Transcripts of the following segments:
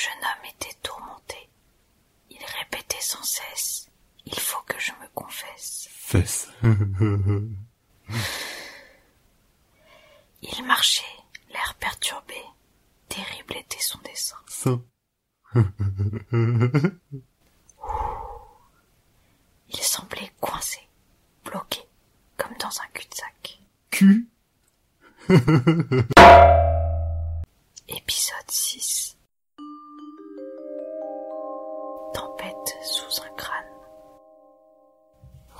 jeune homme était tourmenté. Il répétait sans cesse Il faut que je me confesse. Fesse. Il marchait, l'air perturbé. Terrible était son dessein. Ça. Il semblait coincé, bloqué, comme dans un cul-de-sac. Cul. Épisode 6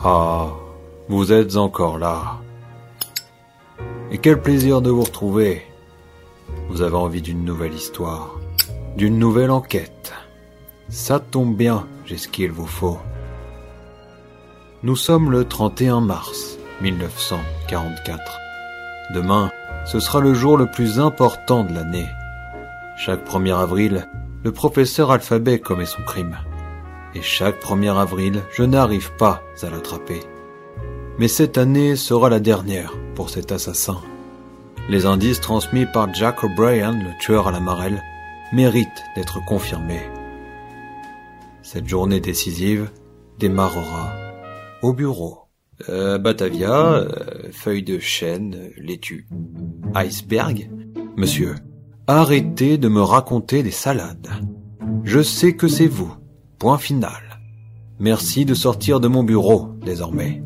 Ah, vous êtes encore là. Et quel plaisir de vous retrouver. Vous avez envie d'une nouvelle histoire, d'une nouvelle enquête. Ça tombe bien, j'ai ce qu'il vous faut. Nous sommes le 31 mars 1944. Demain, ce sera le jour le plus important de l'année. Chaque 1er avril, le professeur Alphabet commet son crime. Et chaque 1er avril, je n'arrive pas à l'attraper. Mais cette année sera la dernière pour cet assassin. Les indices transmis par Jack O'Brien, le tueur à la marelle, méritent d'être confirmés. Cette journée décisive démarrera au bureau. Euh, Batavia, euh, feuille de chêne, laitue. Iceberg Monsieur, arrêtez de me raconter des salades. Je sais que c'est vous. Point final. Merci de sortir de mon bureau, désormais.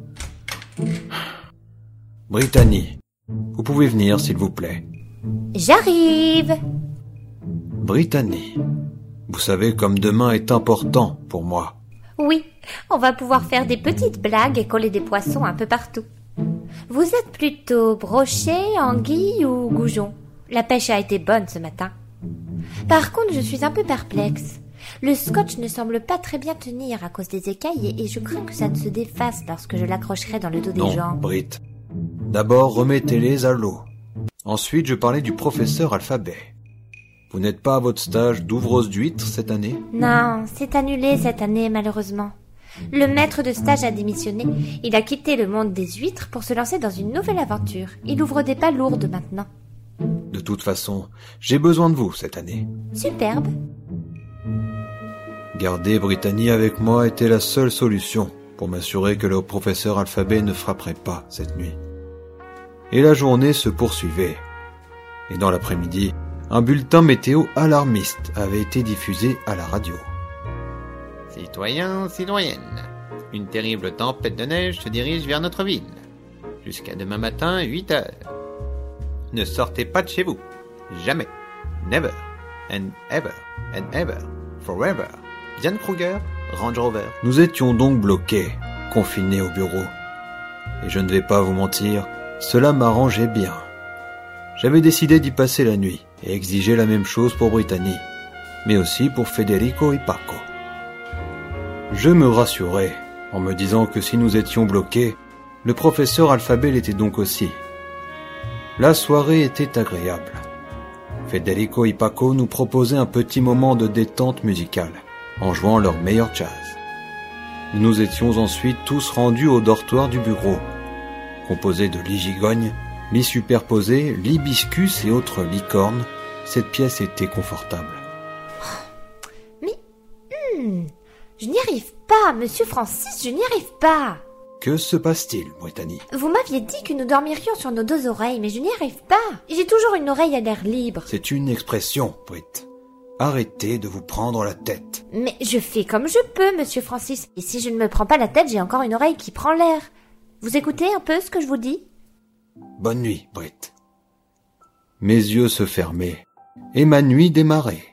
Brittany, vous pouvez venir, s'il vous plaît. J'arrive Brittany, vous savez comme demain est important pour moi. Oui, on va pouvoir faire des petites blagues et coller des poissons un peu partout. Vous êtes plutôt brochet, anguille ou goujon? La pêche a été bonne ce matin. Par contre, je suis un peu perplexe. Le scotch ne semble pas très bien tenir à cause des écailles et je crains que ça ne se défasse lorsque je l'accrocherai dans le dos des jambes. Brit. D'abord, remettez-les à l'eau. Ensuite, je parlais du professeur alphabet. Vous n'êtes pas à votre stage d'ouvreuse d'huîtres cette année? Non, c'est annulé cette année malheureusement. Le maître de stage a démissionné. Il a quitté le monde des huîtres pour se lancer dans une nouvelle aventure. Il ouvre des pas lourdes maintenant. De toute façon, j'ai besoin de vous cette année. Superbe. Garder Brittany avec moi était la seule solution pour m'assurer que le professeur alphabet ne frapperait pas cette nuit. Et la journée se poursuivait. Et dans l'après-midi, un bulletin météo alarmiste avait été diffusé à la radio. Citoyens, citoyennes, une terrible tempête de neige se dirige vers notre ville. Jusqu'à demain matin, 8 heures. Ne sortez pas de chez vous. Jamais. Never. And ever. And ever. Forever. Diane Kruger, Range Rover. Nous étions donc bloqués, confinés au bureau. Et je ne vais pas vous mentir, cela m'arrangeait bien. J'avais décidé d'y passer la nuit et exiger la même chose pour Brittany, mais aussi pour Federico et Paco. Je me rassurais en me disant que si nous étions bloqués, le professeur Alphabet l'était donc aussi. La soirée était agréable. Federico et Paco nous proposaient un petit moment de détente musicale en jouant leur meilleur jazz. Nous nous étions ensuite tous rendus au dortoir du bureau, composé de lits gigognes, lits superposés, lits biscus et autres licornes. Cette pièce était confortable. Hmm, je n'y arrive pas, monsieur Francis, je n'y arrive pas. Que se passe-t-il, Brittany? Vous m'aviez dit que nous dormirions sur nos deux oreilles, mais je n'y arrive pas. J'ai toujours une oreille à l'air libre. C'est une expression, Britt. Arrêtez de vous prendre la tête. Mais je fais comme je peux, monsieur Francis. Et si je ne me prends pas la tête, j'ai encore une oreille qui prend l'air. Vous écoutez un peu ce que je vous dis? Bonne nuit, Britt. Mes yeux se fermaient, et ma nuit démarrait.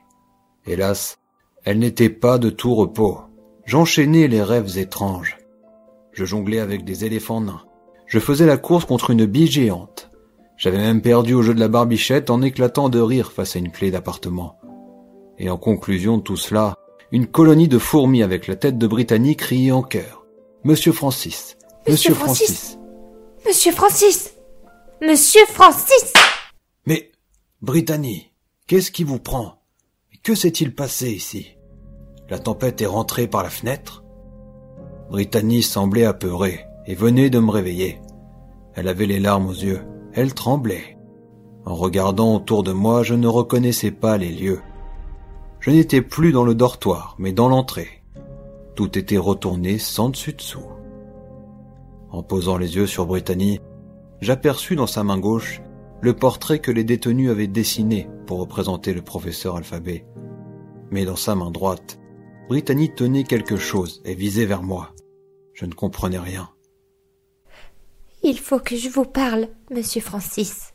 Hélas, elle n'était pas de tout repos. J'enchaînais les rêves étranges. Je jonglais avec des éléphants nains. Je faisais la course contre une bille géante. J'avais même perdu au jeu de la barbichette en éclatant de rire face à une clé d'appartement. Et en conclusion de tout cela, une colonie de fourmis avec la tête de Brittany criait en chœur. Monsieur Francis. Monsieur Francis. Monsieur Francis Monsieur Francis Mais, Brittany, qu'est-ce qui vous prend? Que s'est-il passé ici? La tempête est rentrée par la fenêtre? Brittany semblait apeurée et venait de me réveiller. Elle avait les larmes aux yeux. Elle tremblait. En regardant autour de moi, je ne reconnaissais pas les lieux. Je n'étais plus dans le dortoir, mais dans l'entrée. Tout était retourné sans dessus dessous. En posant les yeux sur Brittany, j'aperçus dans sa main gauche le portrait que les détenus avaient dessiné pour représenter le professeur alphabet. Mais dans sa main droite, Brittany tenait quelque chose et visait vers moi. Je ne comprenais rien. Il faut que je vous parle, monsieur Francis.